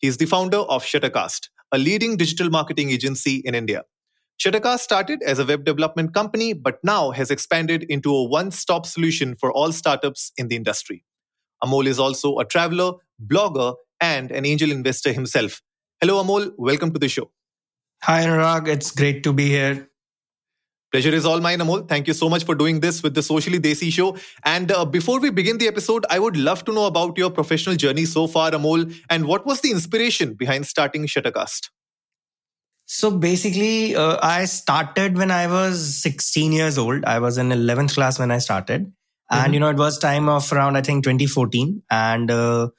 He is the founder of Shuttercast, a leading digital marketing agency in India. Shuttercast started as a web development company, but now has expanded into a one stop solution for all startups in the industry. Amol is also a traveler, blogger, and an angel investor himself. Hello, Amol. Welcome to the show. Hi, Anurag. It's great to be here. Pleasure is all mine, Amol. Thank you so much for doing this with the Socially Desi show. And uh, before we begin the episode, I would love to know about your professional journey so far, Amol, and what was the inspiration behind starting Shuttercast? So basically, uh, I started when I was 16 years old. I was in 11th class when I started. Mm-hmm. And, you know, it was time of around, I think, 2014. And uh,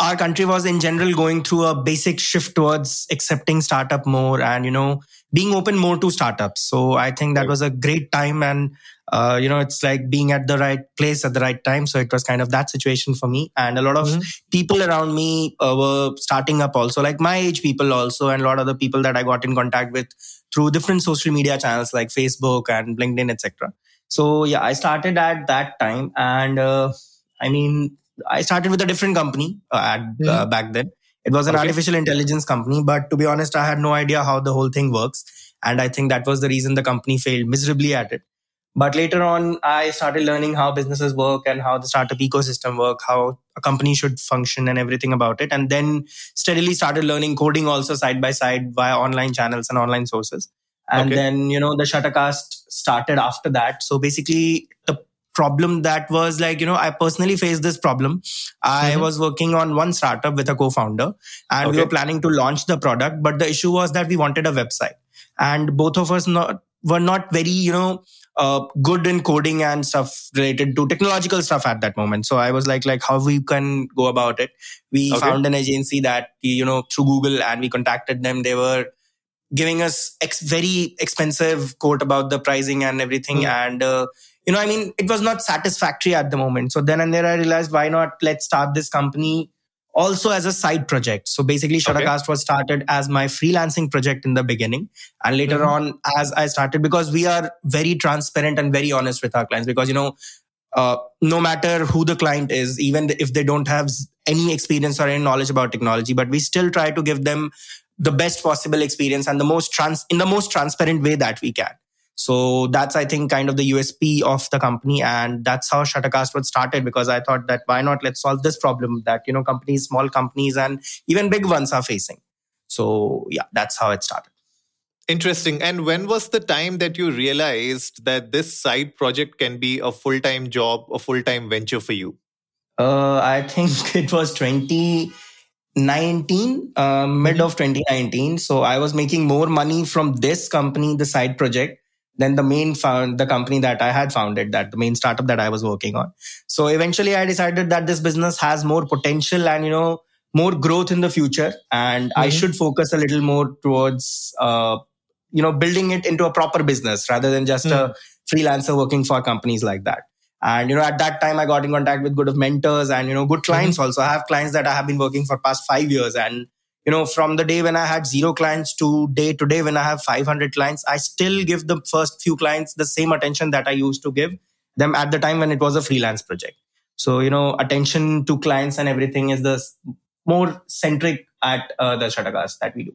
our country was in general going through a basic shift towards accepting startup more and, you know, being open more to startups. So I think that was a great time. And, uh, you know, it's like being at the right place at the right time. So it was kind of that situation for me. And a lot of mm-hmm. people around me uh, were starting up also, like my age people also, and a lot of the people that I got in contact with through different social media channels like Facebook and LinkedIn, etc. So yeah, I started at that time. And uh, I mean, I started with a different company uh, at, mm-hmm. back then it was an okay. artificial intelligence company, but to be honest, I had no idea how the whole thing works. And I think that was the reason the company failed miserably at it. But later on, I started learning how businesses work and how the startup ecosystem work, how a company should function and everything about it. And then steadily started learning coding also side by side via online channels and online sources. And okay. then, you know, the Shuttercast started after that. So basically the problem that was like, you know, I personally faced this problem. I mm-hmm. was working on one startup with a co-founder and okay. we were planning to launch the product, but the issue was that we wanted a website and both of us not, were not very, you know, uh, good in coding and stuff related to technological stuff at that moment. So I was like, like how we can go about it. We okay. found an agency that, you know, through Google and we contacted them. They were giving us ex- very expensive quote about the pricing and everything. Mm. And, uh, you know, I mean, it was not satisfactory at the moment. So then and there, I realized why not let's start this company also as a side project. So basically, Shuttercast okay. was started as my freelancing project in the beginning. And later mm-hmm. on, as I started, because we are very transparent and very honest with our clients, because, you know, uh, no matter who the client is, even if they don't have any experience or any knowledge about technology, but we still try to give them the best possible experience and the most trans in the most transparent way that we can. So that's, I think, kind of the USP of the company. And that's how Shuttercast was started because I thought that why not let's solve this problem that, you know, companies, small companies and even big ones are facing. So yeah, that's how it started. Interesting. And when was the time that you realized that this side project can be a full time job, a full time venture for you? Uh, I think it was 2019, uh, mid mm-hmm. of 2019. So I was making more money from this company, the side project, than the main found the company that I had founded, that the main startup that I was working on. So eventually I decided that this business has more potential and, you know, more growth in the future. And mm-hmm. I should focus a little more towards, uh, you know, building it into a proper business rather than just mm-hmm. a freelancer working for companies like that. And, you know, at that time I got in contact with good of mentors and, you know, good clients mm-hmm. also. I have clients that I have been working for past five years and you know from the day when i had zero clients to day to day when i have 500 clients i still give the first few clients the same attention that i used to give them at the time when it was a freelance project. So you know attention to clients and everything is the more centric at uh, the shuttercast that we do.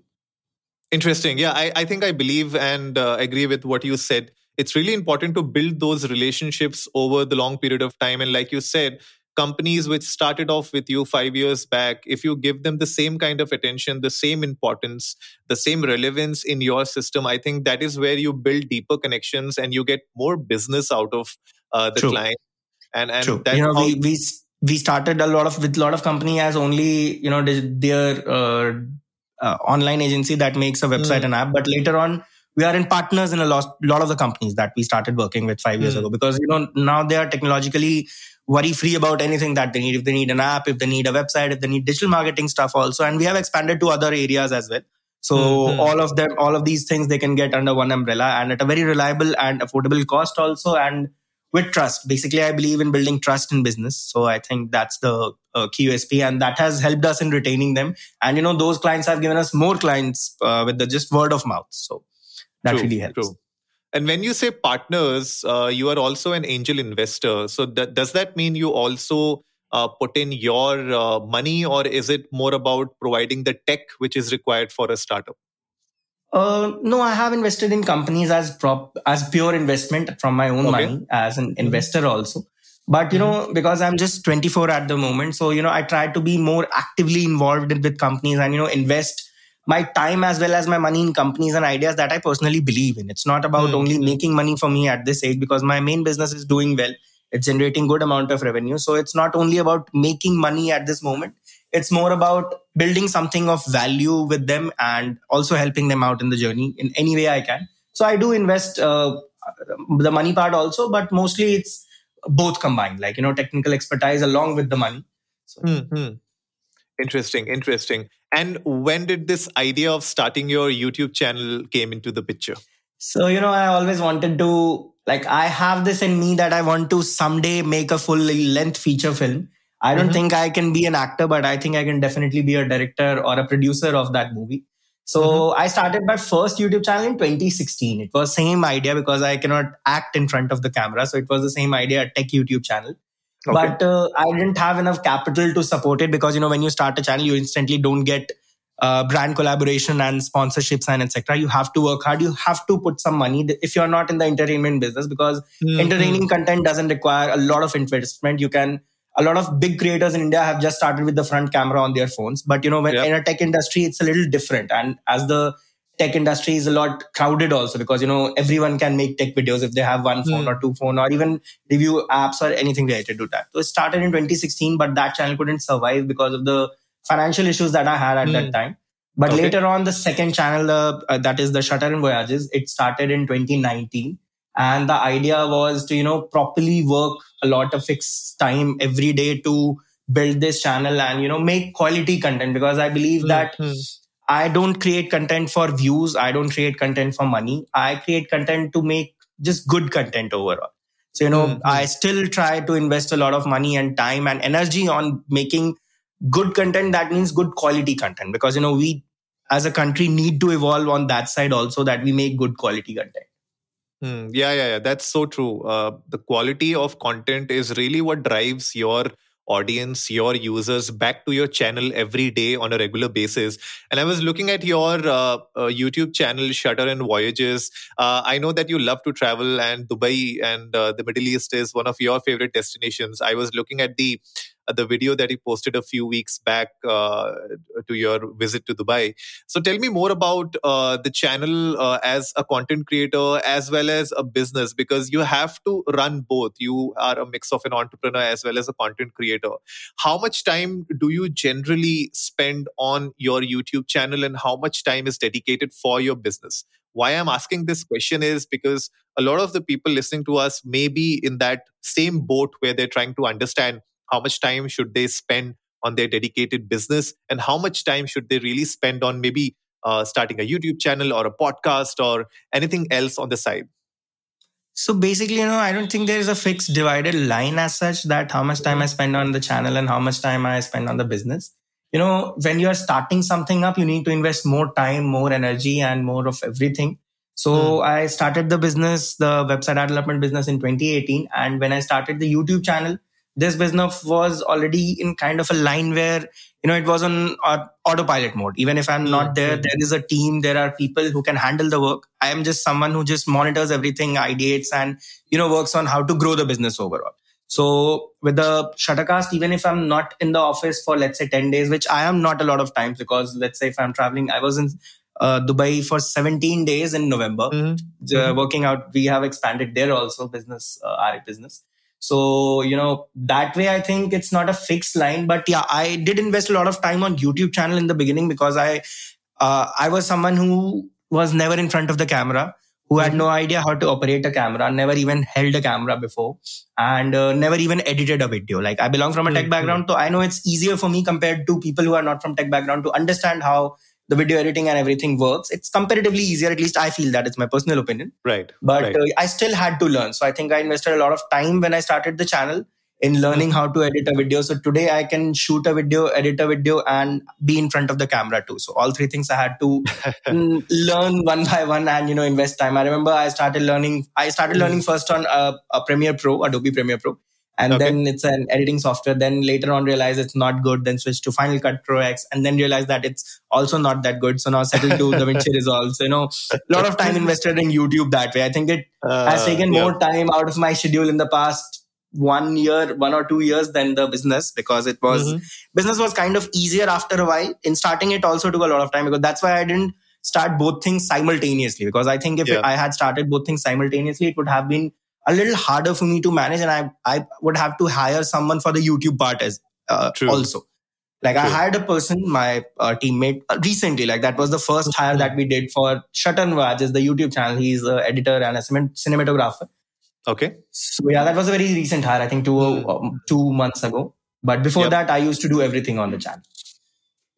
Interesting. Yeah i, I think i believe and uh, agree with what you said. It's really important to build those relationships over the long period of time. And like you said companies which started off with you five years back, if you give them the same kind of attention, the same importance, the same relevance in your system, I think that is where you build deeper connections and you get more business out of uh, the True. client. And and True. you know, how- we we we started a lot of with a lot of company as only you know their uh, uh, online agency that makes a website mm. and app, but later on we are in partners in a lot, lot of the companies that we started working with five years mm. ago because you know now they are technologically worry free about anything that they need. If they need an app, if they need a website, if they need digital marketing stuff also. And we have expanded to other areas as well. So mm-hmm. all of them, all of these things, they can get under one umbrella and at a very reliable and affordable cost also, and with trust. Basically, I believe in building trust in business. So I think that's the uh, key USP, and that has helped us in retaining them. And you know, those clients have given us more clients uh, with the just word of mouth. So that true, really helps. True. And when you say partners, uh, you are also an angel investor. So that, does that mean you also uh, put in your uh, money, or is it more about providing the tech which is required for a startup? Uh, no, I have invested in companies as prop as pure investment from my own okay. money as an mm-hmm. investor also. But you mm-hmm. know, because I'm just 24 at the moment, so you know, I try to be more actively involved with companies and you know invest my time as well as my money in companies and ideas that I personally believe in. It's not about mm-hmm. only making money for me at this age because my main business is doing well it's generating good amount of revenue so it's not only about making money at this moment it's more about building something of value with them and also helping them out in the journey in any way i can so i do invest uh, the money part also but mostly it's both combined like you know technical expertise along with the money so. mm-hmm. Interesting interesting. And when did this idea of starting your youtube channel came into the picture? So you know i always wanted to like i have this in me that i want to someday make a full length feature film. I don't mm-hmm. think i can be an actor but i think i can definitely be a director or a producer of that movie. So mm-hmm. i started my first youtube channel in 2016 it was same idea because i cannot act in front of the camera. So it was the same idea a tech youtube channel okay. but uh, i didn't have enough capital to support it because you know when you start a channel you instantly don't get uh, brand collaboration and sponsorships and etc you have to work hard you have to put some money if you're not in the entertainment business because mm-hmm. entertaining content doesn't require a lot of investment you can a lot of big creators in india have just started with the front camera on their phones but you know when yep. in a tech industry it's a little different and as the tech industry is a lot crowded also because you know everyone can make tech videos if they have one phone mm. or two phone or even review apps or anything related to that so it started in 2016 but that channel couldn't survive because of the financial issues that I had at mm. that hmm. time. But okay. later on, the second channel, uh, that is the Shutter and Voyages, it started in 2019. And the idea was to, you know, properly work a lot of fixed time every day to build this channel and, you know, make quality content because I believe mm. that mm. I don't create content for views. I don't create content for money. I create content to make just good content overall. So, you know, mm-hmm. I still try to invest a lot of money and time and energy on making good content that means good quality content because you know we as a country need to evolve on that side also that we make good quality content mm, yeah yeah yeah that's so true uh, the quality of content is really what drives your audience, your users back to your channel every day on a regular basis. And I was looking at your uh, uh, YouTube channel, Shutter and Voyages. Uh, I know that you love to travel, and Dubai and uh, the Middle East is one of your favorite destinations. I was looking at the the video that you posted a few weeks back uh, to your visit to Dubai. So tell me more about uh, the channel uh, as a content creator as well as a business because you have to run both. You are a mix of an entrepreneur as well as a content creator. How much time do you generally spend on your YouTube channel and how much time is dedicated for your business? Why I'm asking this question is because a lot of the people listening to us may be in that same boat where they're trying to understand how much time should they spend on their dedicated business and how much time should they really spend on maybe uh, starting a youtube channel or a podcast or anything else on the side? So basically you know i don't think there is a fixed divided line as such that how much time i spend on the channel and how much time i spend on the business. You know when you are starting something up you need to invest more time more energy and more of everything. So mm. i started the business the website development business in 2018 and when i started the youtube channel this business was already in kind of a line where you know it was on autopilot mode even if i'm not there there is a team there are people who can handle the work i am just someone who just monitors everything ideates and you know works on how to grow the business overall so with the shuttercast even if i'm not in the office for let's say 10 days which i am not a lot of times because let's say if i'm traveling i was in uh, Dubai for 17 days in November, mm-hmm. Uh, working out. We have expanded there also business, uh, our business. So, you know, that way I think it's not a fixed line. But yeah, I did invest a lot of time on YouTube channel in the beginning because I uh, I was someone who was never in front of the camera, who had no idea how to operate a camera, never even held a camera before, and uh, never even edited a video. Like I belong from a tech background, so I know it's easier for me compared to people who are not from tech background to understand how the video editing and everything works. It's comparatively easier. At least I feel that. It's my personal opinion. Right. But right. Uh, I still had to learn. So I think I invested a lot of time when I started the channel in learning how to edit a video. So today I can shoot a video, edit a video, and be in front of the camera too. So all three things I had to learn one by one and you know invest time. I remember I started learning. I started learning first on uh, a Premiere Pro, Adobe Premiere Pro, and okay. then it's an editing software. Then later on realize it's not good. Then switch to Final Cut Pro X, and then realize that it's also not that good. So now settle to DaVinci Resolve. So you know, a lot of time invested in YouTube that way. I think it uh, has taken yeah. more time out of my schedule in the past one year, one or two years than the business because it was mm-hmm. business was kind of easier after a while. In starting, it also took a lot of time because that's why I didn't start both things simultaneously. Because I think if yeah. I had started both things simultaneously, it would have been a little harder for me to manage, and I I would have to hire someone for the YouTube part as uh, also. Like True. I hired a person, my uh, teammate, uh, recently. Like that was the first hire that we did for Shutter and Voyages, is the YouTube channel. He's an editor and a cinematographer. Okay. So yeah, that was a very recent hire. I think two mm. two months ago. But before yep. that, I used to do everything on the channel.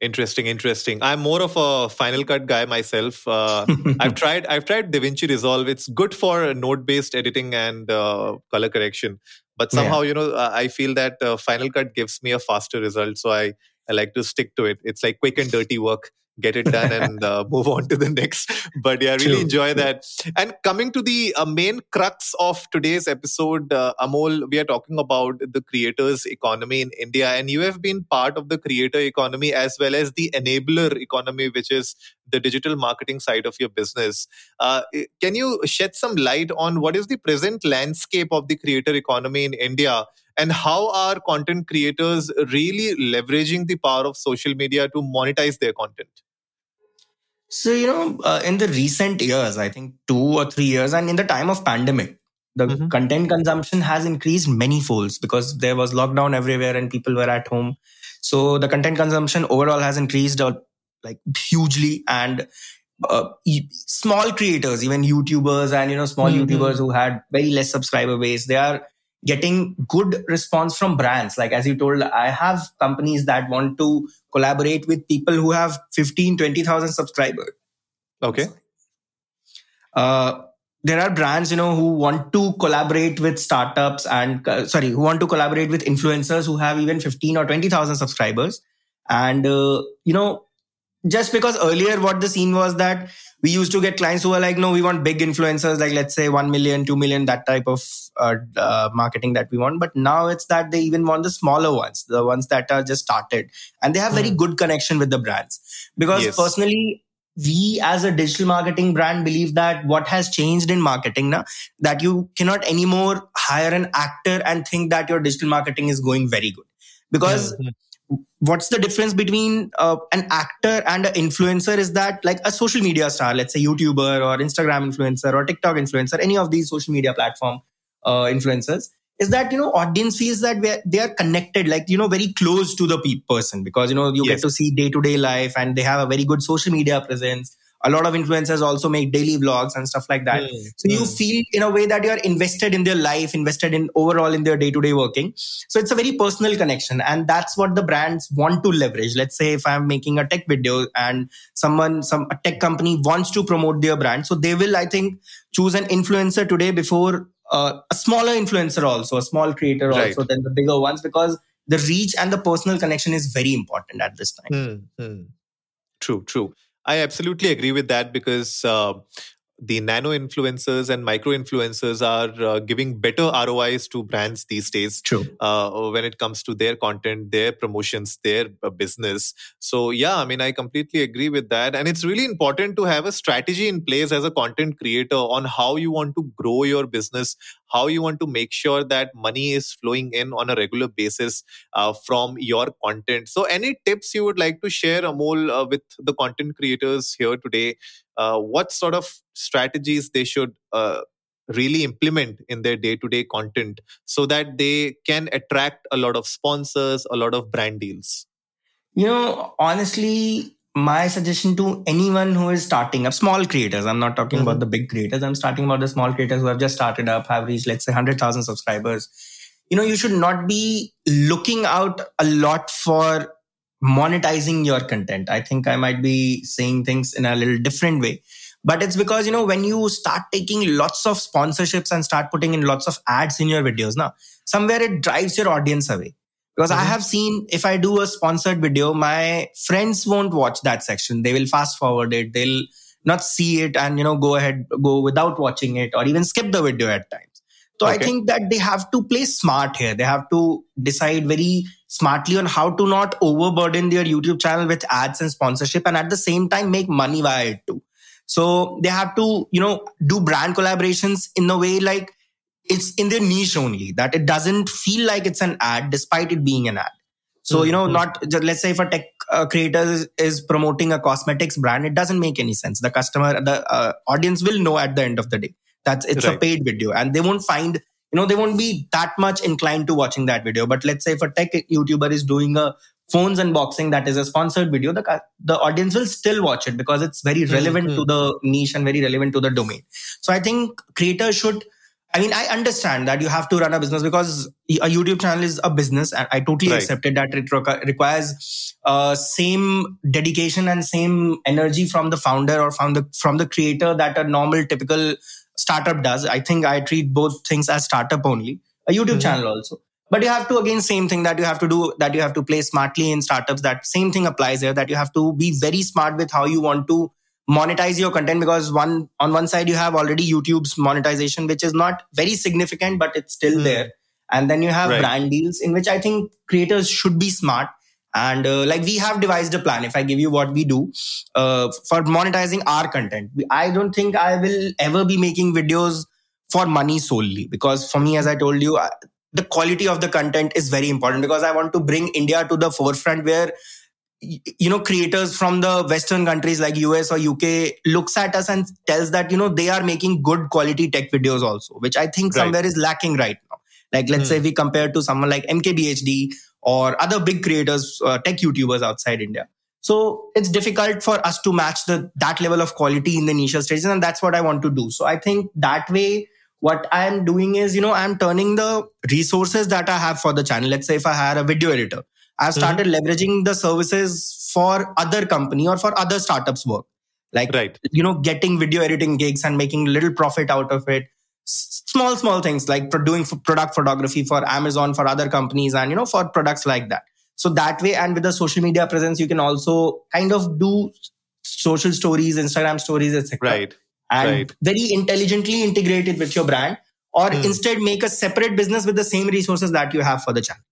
Interesting, interesting. I'm more of a Final Cut guy myself. Uh, I've tried I've tried DaVinci Resolve. It's good for node based editing and uh, color correction, but somehow yeah. you know I feel that uh, Final Cut gives me a faster result. So I I like to stick to it. It's like quick and dirty work get it done and uh, move on to the next. But yeah really True. enjoy that. And coming to the uh, main crux of today's episode uh, amol we are talking about the creators economy in india. And you have been part of the creator economy as well as the enabler economy which is the digital marketing side of your business. Uh, can you shed some light on what is the present landscape of the creator economy in india and how are content creators really leveraging the power of social media to monetize their content so you know uh, in the recent years i think 2 or 3 years and in the time of pandemic the mm-hmm. content consumption has increased many folds because there was lockdown everywhere and people were at home so the content consumption overall has increased uh, like hugely and uh, small creators even youtubers and you know small mm-hmm. youtubers who had very less subscriber base they are getting good response from brands. Like as you told i have companies that want to collaborate with people who have 15 20000 subscribers. Okay. Uh, there are brands you know who want to collaborate with startups and uh, sorry who want to collaborate with influencers who have even 15 or 20000 subscribers. And uh, you know just because earlier what the scene was that we used to get clients who were like no we want big influencers like let's say 1 million 2 million that type of uh, uh, marketing that we want. But now it's that they even want the smaller ones the ones that are just started. And they have very hmm. good connection with the brands. Because yes. personally we as a digital marketing brand believe that what has changed in marketing now that you cannot anymore hire an actor and think that your digital marketing is going very good. Because what's the difference between uh, an actor and an influencer is that like a social media star let's say youtuber or instagram influencer or tiktok influencer any of these social media platform uh, influencers is that you know audience feels that they are connected like you know very close to the pe- person because you know you yes. get to see day to day life and they have a very good social media presence a lot of influencers also make daily vlogs and stuff like that. Mm, so you mm. feel in a way that you are invested in their life invested in overall in their day-to-day working. So it's a very personal connection and that's what the brands want to leverage. Let's say if i'm making a tech video and someone some a tech company wants to promote their brand so they will i think choose an influencer today before uh, a smaller influencer also a small creator right. also than the bigger ones because the reach and the personal connection is very important at this time. Mm, true true I absolutely agree with that because uh, the nano influencers and micro influencers are uh, giving better ROIs to brands these days. True. Uh, when it comes to their content, their promotions, their uh, business. So, yeah, I mean, I completely agree with that. And it's really important to have a strategy in place as a content creator on how you want to grow your business, how you want to make sure that money is flowing in on a regular basis uh, from your content. So, any tips you would like to share, Amol, uh, with the content creators here today? Uh, what sort of strategies they should uh, really implement in their day-to-day content so that they can attract a lot of sponsors a lot of brand deals you know honestly my suggestion to anyone who is starting up small creators i'm not talking mm-hmm. about the big creators i'm starting about the small creators who have just started up have reached let's say 100000 subscribers you know you should not be looking out a lot for monetizing your content. I think I might be saying things in a little different way. But it's because, you know, when you start taking lots of sponsorships and start putting in lots of ads in your videos, now somewhere it drives your audience away. Because mm-hmm. I have seen if I do a sponsored video, my friends won't watch that section. They will fast forward it. They'll not see it and, you know, go ahead, go without watching it or even skip the video at times. So okay. I think that they have to play smart here. They have to decide very smartly on how to not overburden their YouTube channel with ads and sponsorship and at the same time make money via it too. So they have to, you know, do brand collaborations in a way like it's in their niche only, that it doesn't feel like it's an ad despite it being an ad. So, mm-hmm. you know, mm-hmm. not just, let's say if a tech uh, creator is, is, promoting a cosmetics brand, it doesn't make any sense. The customer, the uh, audience will know at the end of the day that's it's right. a paid video and they won't find you know they won't be that much inclined to watching that video but let's say if a tech youtuber is doing a phones unboxing that is a sponsored video the the audience will still watch it because it's very relevant mm-hmm. to the niche and very relevant to the domain so i think creators should I mean, I understand that you have to run a business because a YouTube channel is a business, and I totally right. accepted that it requires uh, same dedication and same energy from the founder or from the from the creator that a normal, typical startup does. I think I treat both things as startup only. A YouTube mm-hmm. channel also. But you have to again same thing that you have to do that you have to play smartly in startups. That same thing applies here. That you have to be very smart with how you want to monetize your content because one on one side you have already YouTube's monetization, which is not very significant, but it's still mm. there. And then you have right. brand deals in which I think creators should be smart and uh, like we have devised a plan if i give you what we do uh, for monetizing our content i don't think i will ever be making videos for money solely because for me as i told you the quality of the content is very important because i want to bring india to the forefront where you know creators from the western countries like us or uk looks at us and tells that you know they are making good quality tech videos also which i think right. somewhere is lacking right now like let's mm. say we compare to someone like mkbhd or other big creators, uh, tech YouTubers outside India. So it's difficult for us to match the that level of quality in the niche stages, and that's what I want to do. So I think that way, what I'm doing is, you know, I'm turning the resources that I have for the channel. Let's say if I hire a video editor, I've mm-hmm. started mm-hmm. leveraging the services for other company or for other startups work. Like, right. you know, getting video editing gigs and making little profit out of it small small things like doing product photography for amazon for other companies and you know for products like that so that way and with the social media presence you can also kind of do social stories instagram stories etc right and right. very intelligently integrate it with your brand or hmm. instead make a separate business with the same resources that you have for the channel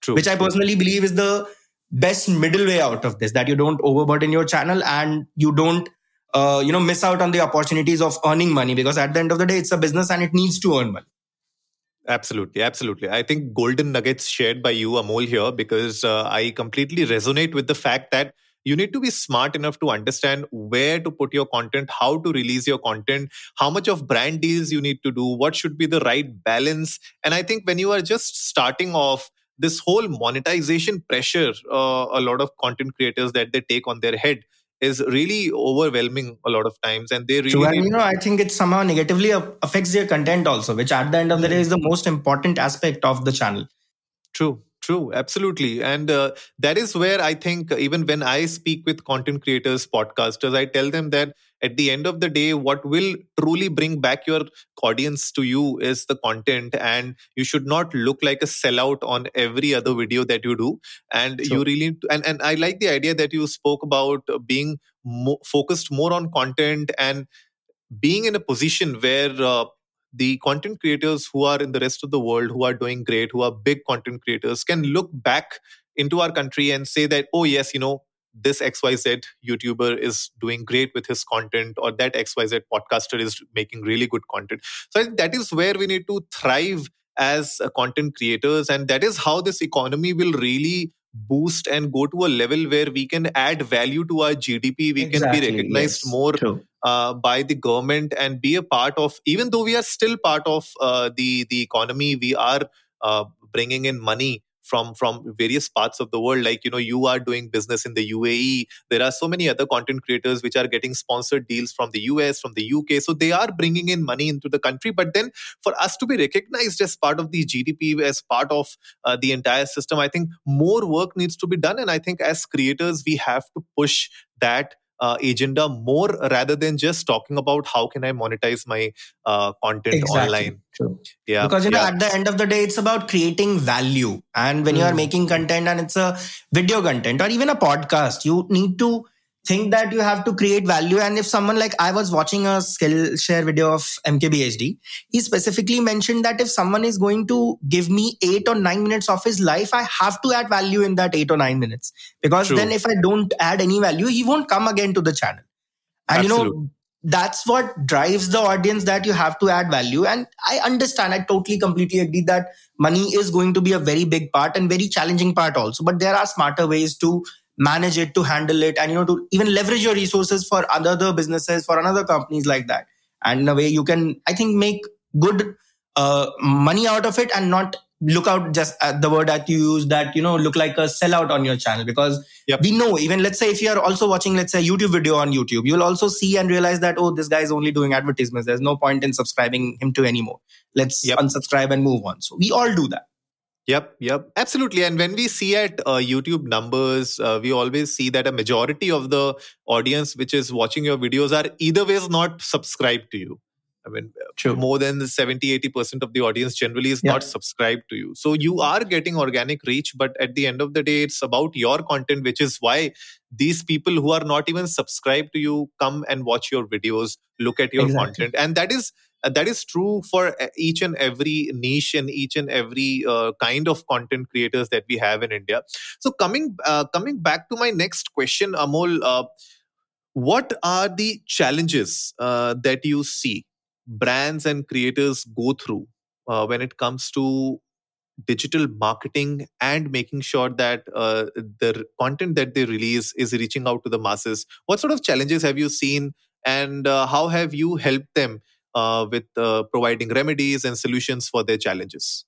True. which i personally believe is the best middle way out of this that you don't overburden your channel and you don't uh, you know miss out on the opportunities of earning money because at the end of the day it's a business and it needs to earn money Absolutely, absolutely. I think golden nuggets shared by you, Amol, here because uh, I completely resonate with the fact that you need to be smart enough to understand where to put your content, how to release your content, how much of brand deals you need to do, what should be the right balance. And I think when you are just starting off, this whole monetization pressure, uh, a lot of content creators that they take on their head is really overwhelming a lot of times and they really True. and you know i think it somehow negatively affects their content also which at the end of the day is the most important aspect of the channel true True, absolutely. And uh, that is where I think, even when I speak with content creators, podcasters, I tell them that at the end of the day, what will truly bring back your audience to you is the content. And you should not look like a sellout on every other video that you do. And True. you really, and, and I like the idea that you spoke about being mo- focused more on content and being in a position where uh, the content creators who are in the rest of the world who are doing great who are big content creators can look back into our country and say that oh yes you know this xyz youtuber is doing great with his content or that xyz podcaster is making really good content. So i think that is where we need to thrive as uh, content creators and that is how this economy will really boost and go to a level where we can add value to our gdp we exactly, can be recognized yes. more uh, by the government and be a part of even though we are still part of uh, the the economy we are uh, bringing in money from from various parts of the world. Like you know you are doing business in the uae there are so many other content creators which are getting sponsored deals from the us from the uk so they are bringing in money into the country. But then for us to be recognized as part of the gdp as part of uh, the entire system i think more work needs to be done. And i think as creators we have to push that uh, agenda more rather than just talking about how can I monetize my uh, content exactly. online. True. Yeah. Because you know, at the end of the day, it's about creating value. And when mm. you are hmm. making content and it's a video content or even a podcast, you need to think that you have to create value. And if someone like I was watching a Skillshare video of MKBHD, he specifically mentioned that if someone is going to give me eight or nine minutes of his life, I have to add value in that eight or nine minutes. Because True. then if I don't add any value, he won't come again to the channel. And Absolutely. you know, that's what drives the audience that you have to add value. And I understand, I totally completely agree that money is going to be a very big part and very challenging part also. But there are smarter ways to manage it to handle it and you know to even leverage your resources for other businesses for another companies like that. And in a way you can i think make good uh, money out of it and not look out just at the word that you use that you know look like a sellout on your channel. Because yep. we know even let's say if you're also watching let's say youtube video on youtube you'll also see and realize that oh this guy is only doing advertisements. There's no point in subscribing him to anymore. Let's yep. unsubscribe and move on. So we all do that Yep, yep, absolutely. And when we see at uh, YouTube numbers, uh, we always see that a majority of the audience which is watching your videos are either ways not subscribed to you. I mean, True. more than 70 80% of the audience generally is yeah. not subscribed to you. So you are getting organic reach, but at the end of the day, it's about your content, which is why these people who are not even subscribed to you come and watch your videos, look at your exactly. content. And that is that is true for uh, each and every niche and each and every uh, kind of content creators that we have in India. So coming uh, coming back to my next question, Amol, uh, what are the challenges uh, that you see brands and creators go through when it comes to digital marketing and making sure that uh, the content that they release is reaching out to the masses what sort of challenges have you seen and uh, how have you helped them uh, with uh, providing remedies and solutions for their challenges?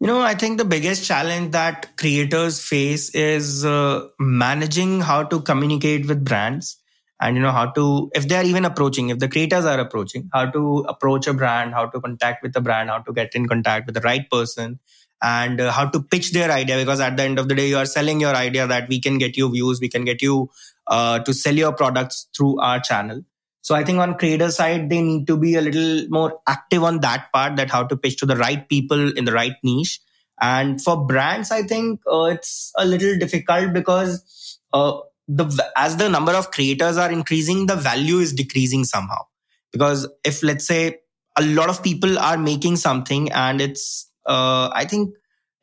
You know, I think the biggest challenge that creators face is uh, managing how to communicate with brands and, you know, how to, if they're even approaching, if the creators are approaching, how to approach a brand, how to contact with the brand, how to get in contact with the right person and uh, how to pitch their idea. Because at the end of the day, you are selling your idea that we can get you views, we can get you uh, to sell your products through our channel. So I think on creator side, they need to be a little more active on that part, that how to pitch to the right people in the right niche. And for brands, I think uh, it's a little difficult because uh, the as the number of creators are increasing, the value is decreasing somehow. Because if let's say a lot of people are making something and it's, uh, I think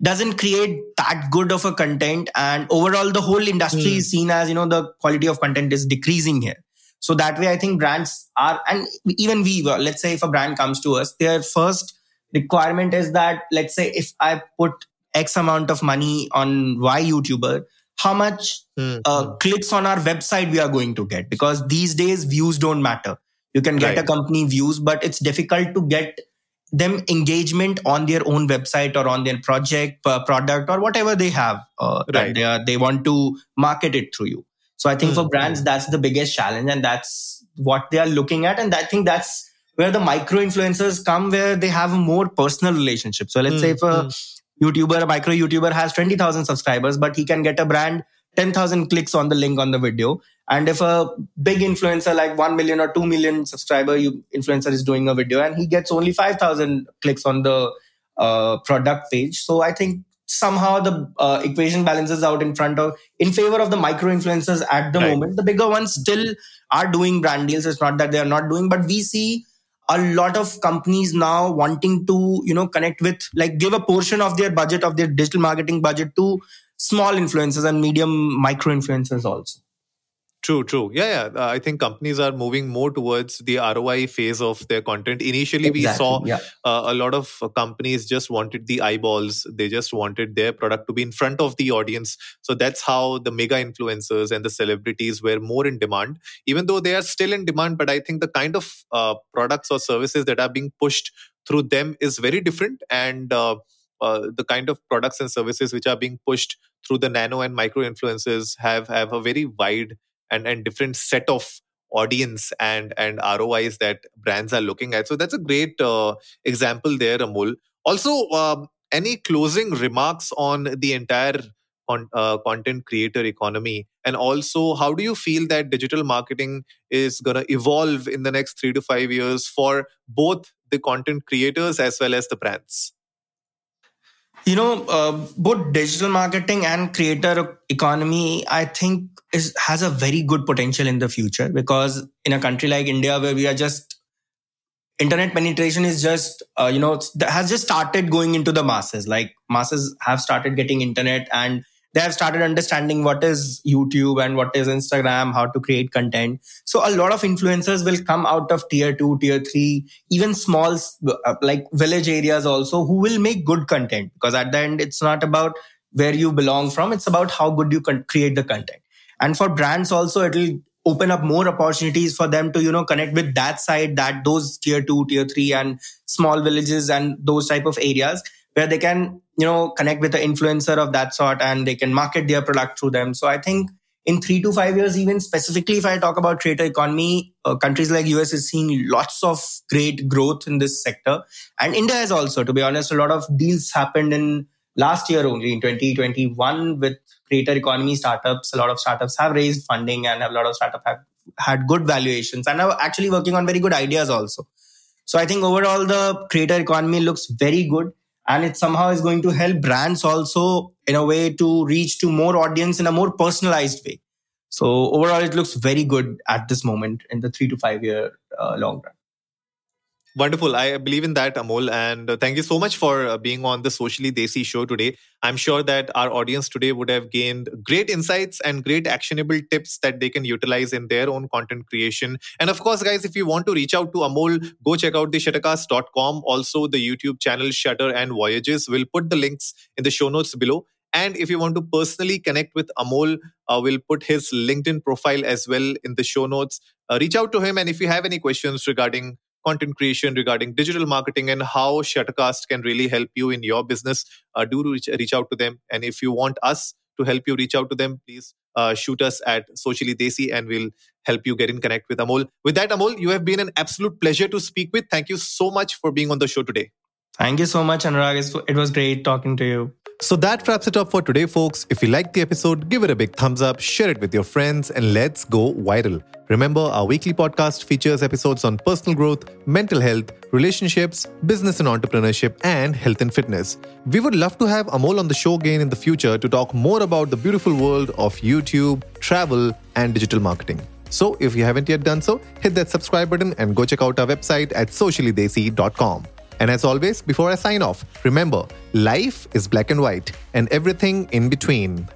doesn't create that good of a content and overall the whole industry mm. is seen as you know the quality of content is decreasing here so that way, I think brands are, and even we, let's say if a brand comes to us, their first requirement is that, let's say if I put X amount of money on Y YouTuber, how much mm-hmm. uh, clicks on our website we are going to get? Because these days, views don't matter. You can get right. a company views, but it's difficult to get them engagement on their own website or on their project, uh, product, or whatever they have uh, right. that they, are, they want to market it through you. So I think mm-hmm. for brands, that's the biggest challenge, and that's what they are looking at. And I think that's where the micro influencers come, where they have a more personal relationship. So let's mm-hmm. say if a hmm. YouTuber, a micro YouTuber has 20,000 subscribers, but he can get a brand 10,000 clicks on the link on the video. And if a big influencer like 1 million or 2 million subscriber you, influencer is doing a video and he gets only 5,000 clicks on the uh, product page. So I think somehow the uh, equation balances out in front of in favor of the micro influencers at the right. moment. The bigger ones still are doing brand deals. It's not that they are not doing but we see a lot of companies now wanting to you know connect with like give a portion of their budget of their digital marketing budget to small influencers and medium micro influencers also True, true. Yeah, yeah. Uh, I think companies are moving more towards the ROI phase of their content. Initially, exactly, we saw yeah. uh, a lot of companies just wanted the eyeballs. They just wanted their product to be in front of the audience. So that's how the mega influencers and the celebrities were more in demand, even though they are still in demand. But I think the kind of uh, products or services that are being pushed through them is very different. And uh, uh, the kind of products and services which are being pushed through the nano and micro influencers have have a very wide and and different set of audience and and ROIs that brands are looking at. So that's a great uh, example there, Amol. Also, um, any closing remarks on the entire on, uh, content creator economy, and also how do you feel that digital marketing is going to evolve in the next three to five years for both the content creators as well as the brands? You know, uh, both digital marketing and creator economy, I think, is has a very good potential in the future because in a country like India, where we are just internet penetration is just uh, you know has just started going into the masses. Like masses have started getting internet and they have started understanding what is YouTube and what is Instagram, how to create content. So a lot of influencers will come out of tier two, tier three, even small uh, like village areas also who will make good content because at the end, it's not about where you belong from. It's about how good you can create the content. And for brands also, it will open up more opportunities for them to, you know, connect with that side, that those tier two, tier three and small villages and those type of areas where they can you know connect with an influencer of that sort and they can market their product through them. So i think in three to five years even specifically if i talk about creator economy uh, countries like us is seeing lots of great growth in this sector. And india has also to be honest a lot of deals happened in last year only in 2021 with creator economy startups. A lot of startups have raised funding and a lot of startups have had good valuations and are actually working on very good ideas also. So i think overall the creator economy looks very good and it somehow is going to help brands also in a way to reach to more audience in a more personalized way. So overall it looks very good at this moment in the 3 to 5 year uh, long run Wonderful. I believe in that, Amol. And thank you so much for uh, being on the Socially Desi show today. I'm sure that our audience today would have gained great insights and great actionable tips that they can utilize in their own content creation. And of course, guys, if you want to reach out to Amol, go check out the shuttercast.com. Also, the YouTube channel Shutter and Voyages. We'll put the links in the show notes below. And if you want to personally connect with Amol, uh, we'll put his LinkedIn profile as well in the show notes. Uh, reach out to him. And if you have any questions regarding content creation, regarding digital marketing, and how Shuttercast can really help you in your business, uh, do reach, reach out to them. And if you want us to help you reach out to them, please uh, shoot us at Socially Desi and we'll help you get in connect with Amol. With that, Amol, you have been an absolute pleasure to speak with. Thank you so much for being on the show today. Thank you so much, Anurag. It was great talking to you. So that wraps it up for today, folks. If you liked the episode, give it a big thumbs up, share it with your friends, and let's go viral. Remember, our weekly podcast features episodes on personal growth, mental health, relationships, business and entrepreneurship, and health and fitness. We would love to have Amol on the show again in the future to talk more about the beautiful world of YouTube, travel, and digital marketing. So if you haven't yet done so, hit that subscribe button and go check out our website at sociallydesi.com. And as always, before I sign off, remember life is black and white and everything in between.